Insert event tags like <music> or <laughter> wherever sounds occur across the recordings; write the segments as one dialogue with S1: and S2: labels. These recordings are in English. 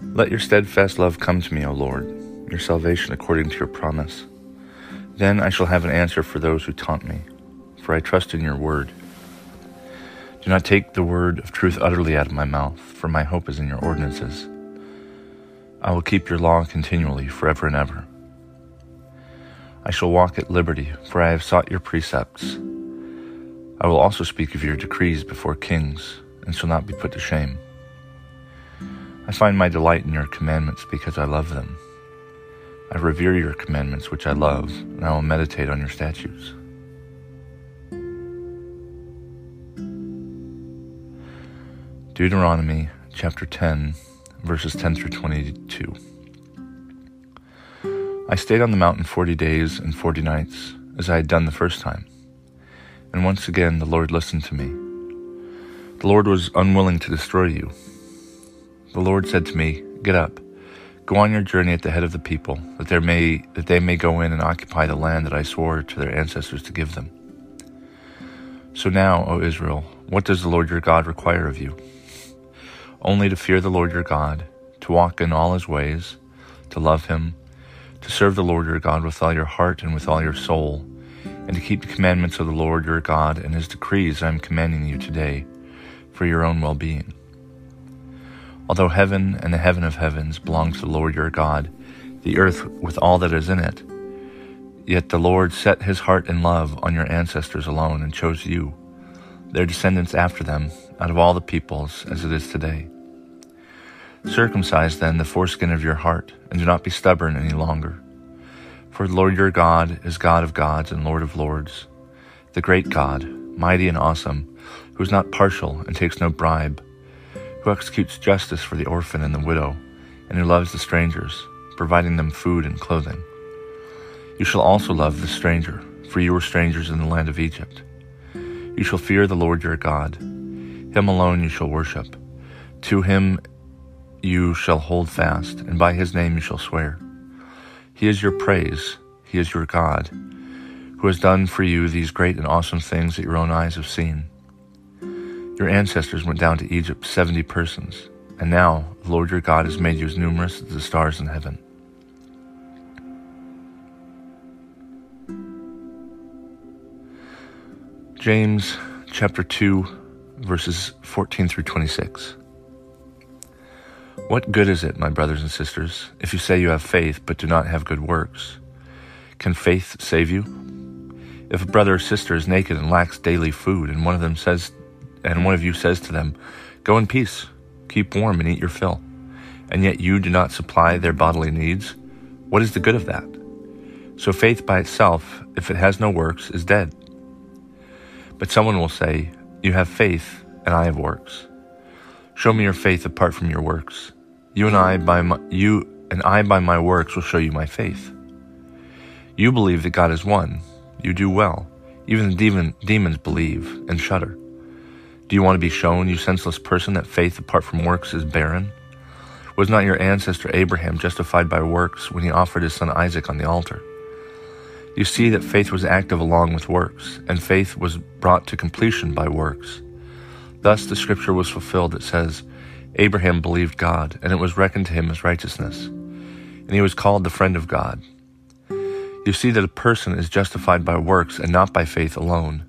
S1: Let your steadfast love come to me, O Lord, your salvation according to your promise. Then I shall have an answer for those who taunt me, for I trust in your word. Do not take the word of truth utterly out of my mouth, for my hope is in your ordinances. I will keep your law continually, forever and ever. I shall walk at liberty, for I have sought your precepts. I will also speak of your decrees before kings, and shall not be put to shame. I find my delight in your commandments because I love them. I revere your commandments, which I love, and I will meditate on your statutes. Deuteronomy chapter 10, verses 10 through 22. I stayed on the mountain forty days and forty nights, as I had done the first time. And once again the Lord listened to me. The Lord was unwilling to destroy you. The Lord said to me, Get up, go on your journey at the head of the people, that there may that they may go in and occupy the land that I swore to their ancestors to give them. So now, O Israel, what does the Lord your God require of you? Only to fear the Lord your God, to walk in all his ways, to love him, to serve the Lord your God with all your heart and with all your soul and to keep the commandments of the Lord your God and his decrees I am commanding you today for your own well being. Although heaven and the heaven of heavens belong to the Lord your God, the earth with all that is in it, yet the Lord set his heart in love on your ancestors alone and chose you, their descendants after them, out of all the peoples as it is today. Circumcise then the foreskin of your heart, and do not be stubborn any longer. For the Lord your God is God of gods and Lord of lords, the great God, mighty and awesome, who is not partial and takes no bribe, who executes justice for the orphan and the widow, and who loves the strangers, providing them food and clothing. You shall also love the stranger, for you were strangers in the land of Egypt. You shall fear the Lord your God. Him alone you shall worship. To him you shall hold fast, and by his name you shall swear. He is your praise. He is your God, who has done for you these great and awesome things that your own eyes have seen. Your ancestors went down to Egypt, 70 persons, and now the Lord your God has made you as numerous as the stars in heaven. James chapter 2, verses 14 through 26. What good is it, my brothers and sisters, if you say you have faith but do not have good works? Can faith save you? If a brother or sister is naked and lacks daily food, and one of them says and one of you says to them, Go in peace, keep warm and eat your fill, and yet you do not supply their bodily needs, what is the good of that? So faith by itself, if it has no works, is dead. But someone will say, You have faith, and I have works. Show me your faith apart from your works. You and I by my, you and I by my works will show you my faith. You believe that God is one. You do well. Even the demon, demons believe and shudder. Do you want to be shown, you senseless person, that faith apart from works is barren? Was not your ancestor Abraham justified by works when he offered his son Isaac on the altar? You see that faith was active along with works, and faith was brought to completion by works. Thus the scripture was fulfilled that says, Abraham believed God, and it was reckoned to him as righteousness. And he was called the friend of God. You see that a person is justified by works and not by faith alone.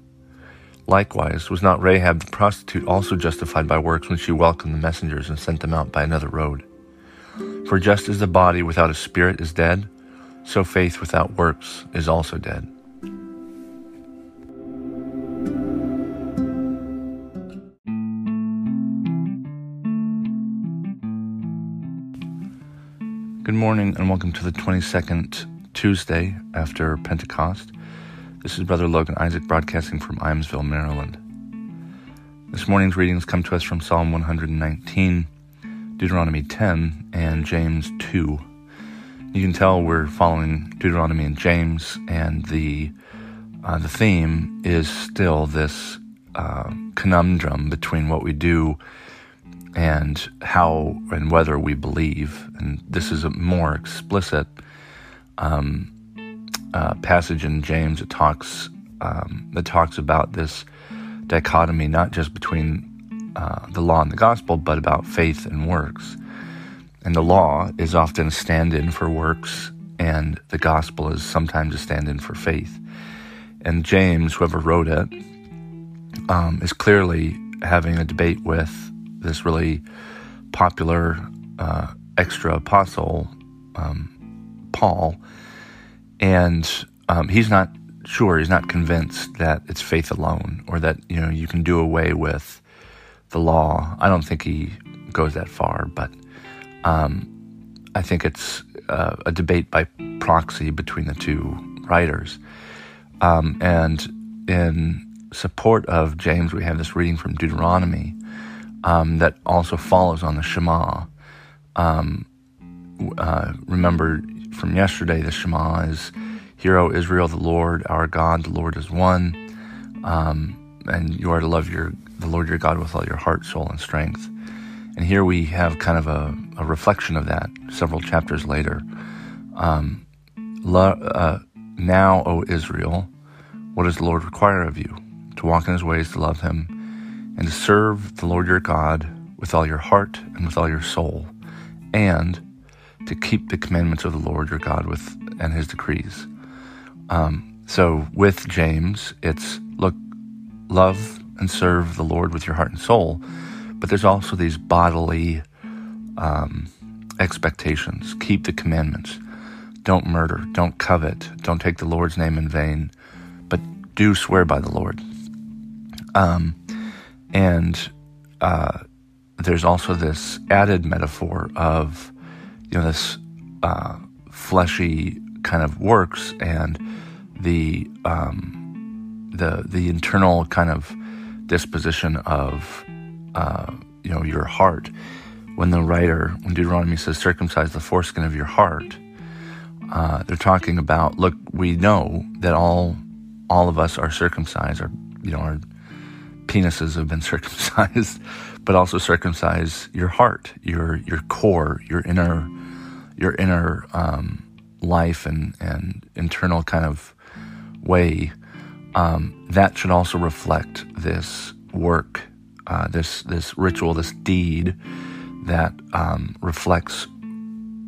S1: Likewise, was not Rahab the prostitute also justified by works when she welcomed the messengers and sent them out by another road? For just as the body without a spirit is dead, so faith without works is also dead. Good morning and welcome to the 22nd Tuesday after Pentecost. This is Brother Logan Isaac broadcasting from Ijamsville, Maryland. This morning's readings come to us from Psalm 119, Deuteronomy 10 and James 2. You can tell we're following Deuteronomy and James, and the uh, the theme is still this uh, conundrum between what we do and how and whether we believe. And this is a more explicit um, uh, passage in James that talks um, that talks about this dichotomy, not just between uh, the law and the gospel, but about faith and works. And the law is often a stand in for works, and the gospel is sometimes a stand in for faith. And James, whoever wrote it, um, is clearly having a debate with this really popular uh, extra apostle, um, Paul. And um, he's not sure, he's not convinced that it's faith alone or that, you know, you can do away with the law. I don't think he goes that far, but um, I think it's uh, a debate by proxy between the two writers. Um, and in support of James, we have this reading from Deuteronomy um, that also follows on the Shema. Um, uh, remember from yesterday, the Shema is, Hear, O Israel, the Lord our God, the Lord is one. Um, and you are to love your the Lord your God with all your heart, soul, and strength. And here we have kind of a, a reflection of that several chapters later. Um, lo- uh, now, O Israel, what does the Lord require of you? To walk in his ways, to love him, and to serve the Lord your God with all your heart and with all your soul, and to keep the commandments of the Lord your God with and his decrees. Um, so with James, it's look, love and serve the Lord with your heart and soul, but there's also these bodily um, expectations. Keep the commandments. Don't murder. Don't covet. Don't take the Lord's name in vain, but do swear by the Lord. Um, and uh, there's also this added metaphor of, you know, this uh, fleshy kind of works and the um, the the internal kind of disposition of uh, you know your heart. When the writer, when Deuteronomy says, "Circumcise the foreskin of your heart," uh, they're talking about. Look, we know that all all of us are circumcised. Our you know our penises have been <laughs> circumcised, but also circumcise your heart, your your core, your inner your inner um, life and and internal kind of way um, that should also reflect this work, uh, this this ritual, this deed that um, reflects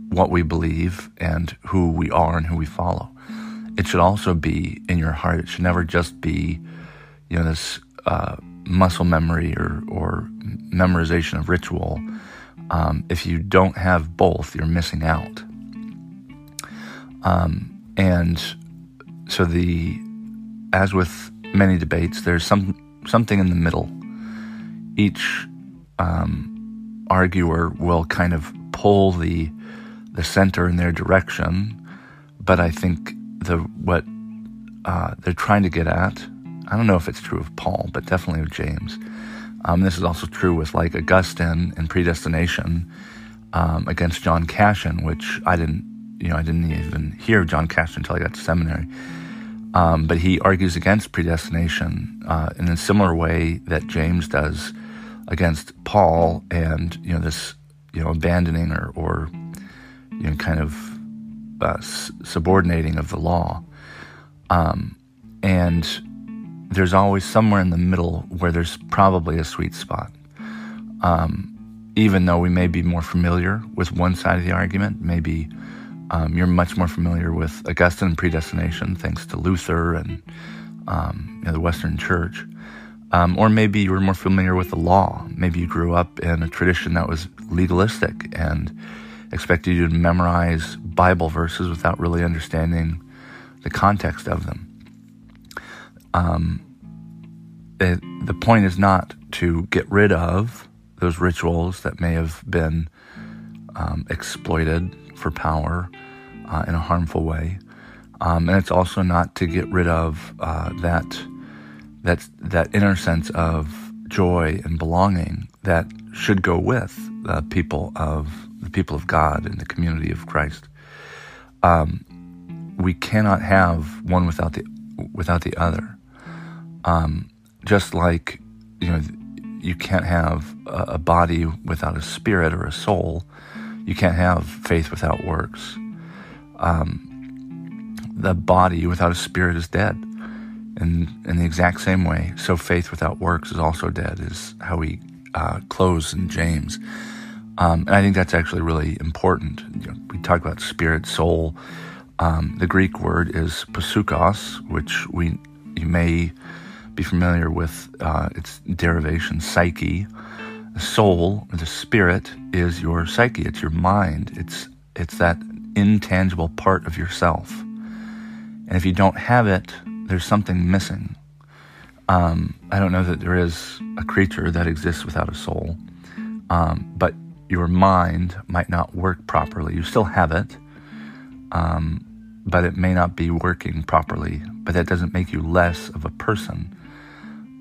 S1: what we believe and who we are and who we follow. It should also be in your heart. It should never just be, you know, this uh, muscle memory or or memorization of ritual. Um, if you don't have both, you're missing out. Um, and so the as with many debates, there's some something in the middle. Each um, arguer will kind of pull the the center in their direction, but I think the what uh, they're trying to get at. I don't know if it's true of Paul, but definitely of James. Um, this is also true with like Augustine and predestination um, against John Cassian, which I didn't, you know, I didn't even hear John Cassian until I got to seminary. Um, but he argues against predestination uh, in a similar way that James does against Paul, and you know this you know abandoning or or you know kind of uh, subordinating of the law. Um, and there's always somewhere in the middle where there's probably a sweet spot. Um, even though we may be more familiar with one side of the argument, maybe um, you're much more familiar with Augustine and predestination, thanks to Luther and um, you know, the Western Church. Um, or maybe you were more familiar with the law. Maybe you grew up in a tradition that was legalistic and expected you to memorize Bible verses without really understanding the context of them. Um, it, the point is not to get rid of those rituals that may have been um, exploited for power uh, in a harmful way. Um, and it's also not to get rid of uh, that that that inner sense of joy and belonging that should go with the people of the people of God and the community of Christ. Um, we cannot have one without the without the other. Um, just like you know, you can't have a, a, body without a spirit or a soul. You can't have faith without works. Um, the body without a spirit is dead. And in the exact same way, so faith without works is also dead, is how we uh, close in James. Um, and I think that's actually really important. You know, we talk about spirit, soul. Um, the Greek word is psychos, which we you may be familiar with uh, its derivation, psyche. The soul, or the spirit, is your psyche. It's your mind. It's it's that intangible part of yourself. And if you don't have it, there's something missing. Um, I don't know that there is a creature that exists without a soul, um, but your mind might not work properly. You still have it, um, but it may not be working properly. But that doesn't make you less of a person.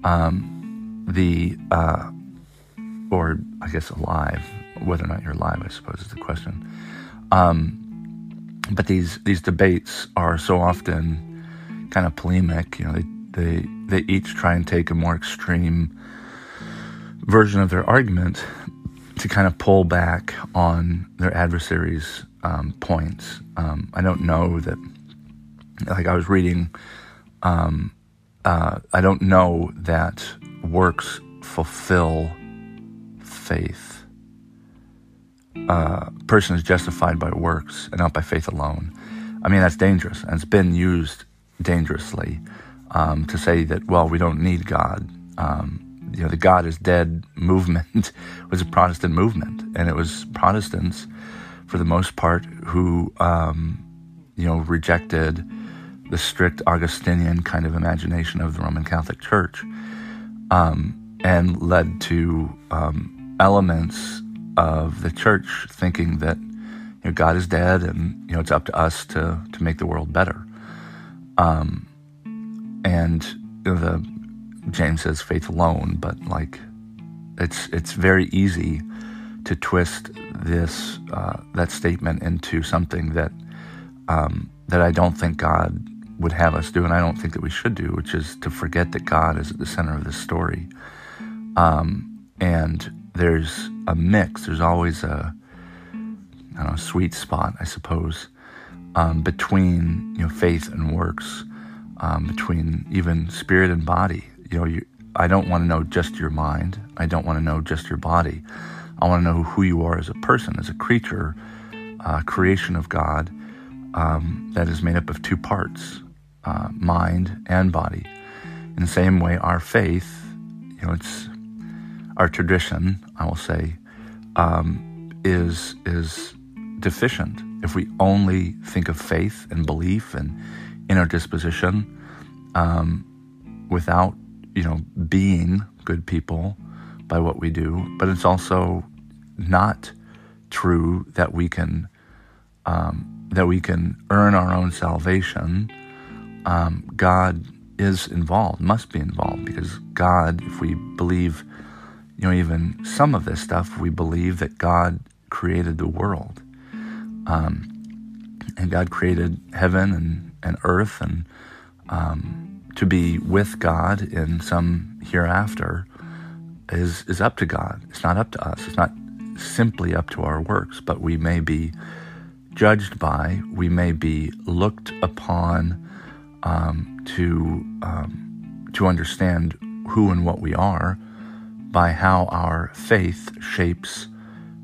S1: Um, the uh, or I guess alive, whether or not you're alive, I suppose is the question. Um, but these these debates are so often kind of polemic. You know, they they they each try and take a more extreme version of their argument to kind of pull back on their adversaries' um, points. Um, I don't know that. Like I was reading, um, uh, I don't know that works fulfill faith. Uh, person is justified by works and not by faith alone. I mean, that's dangerous, and it's been used dangerously um, to say that, well, we don't need God. Um, you know, the God is dead movement <laughs> was a Protestant movement, and it was Protestants, for the most part, who, um, you know, rejected the strict Augustinian kind of imagination of the Roman Catholic Church, um, and led to um, elements of the church thinking that you know, God is dead, and you know it's up to us to to make the world better. Um, and you know, the James says faith alone, but like it's it's very easy to twist this uh, that statement into something that um, that I don't think God would have us do, and I don't think that we should do, which is to forget that God is at the center of this story. Um, and there's a mix. There's always a I don't know sweet spot, I suppose, um, between you know faith and works, um, between even spirit and body. You know, you, I don't want to know just your mind. I don't want to know just your body. I want to know who you are as a person, as a creature, uh, creation of God um, that is made up of two parts, uh, mind and body. In the same way, our faith, you know, it's our tradition. I will say, um, is is deficient if we only think of faith and belief and inner disposition um, without, you know, being good people by what we do. But it's also not true that we can um, that we can earn our own salvation. Um, God is involved, must be involved, because God, if we believe, you know, even some of this stuff, we believe that God created the world. Um, and God created heaven and, and earth, and um, to be with God in some hereafter is, is up to God. It's not up to us. It's not simply up to our works, but we may be judged by, we may be looked upon um, to, um, to understand who and what we are by how our faith shapes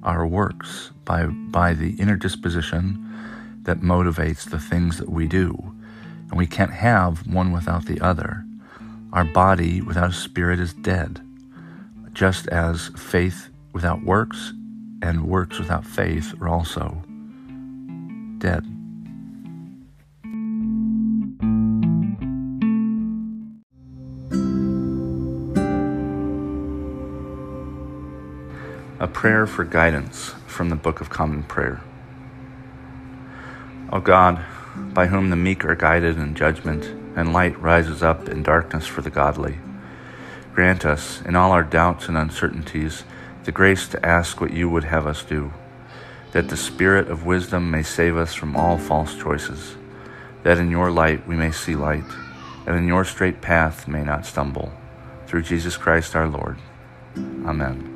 S1: our works by, by the inner disposition that motivates the things that we do. And we can't have one without the other. Our body without a spirit is dead, just as faith without works and works without faith are also dead. Prayer for guidance from the Book of Common Prayer. O God, by whom the meek are guided in judgment, and light rises up in darkness for the godly, Grant us, in all our doubts and uncertainties, the grace to ask what you would have us do, that the Spirit of wisdom may save us from all false choices, that in your light we may see light, and in your straight path may not stumble. Through Jesus Christ our Lord. Amen.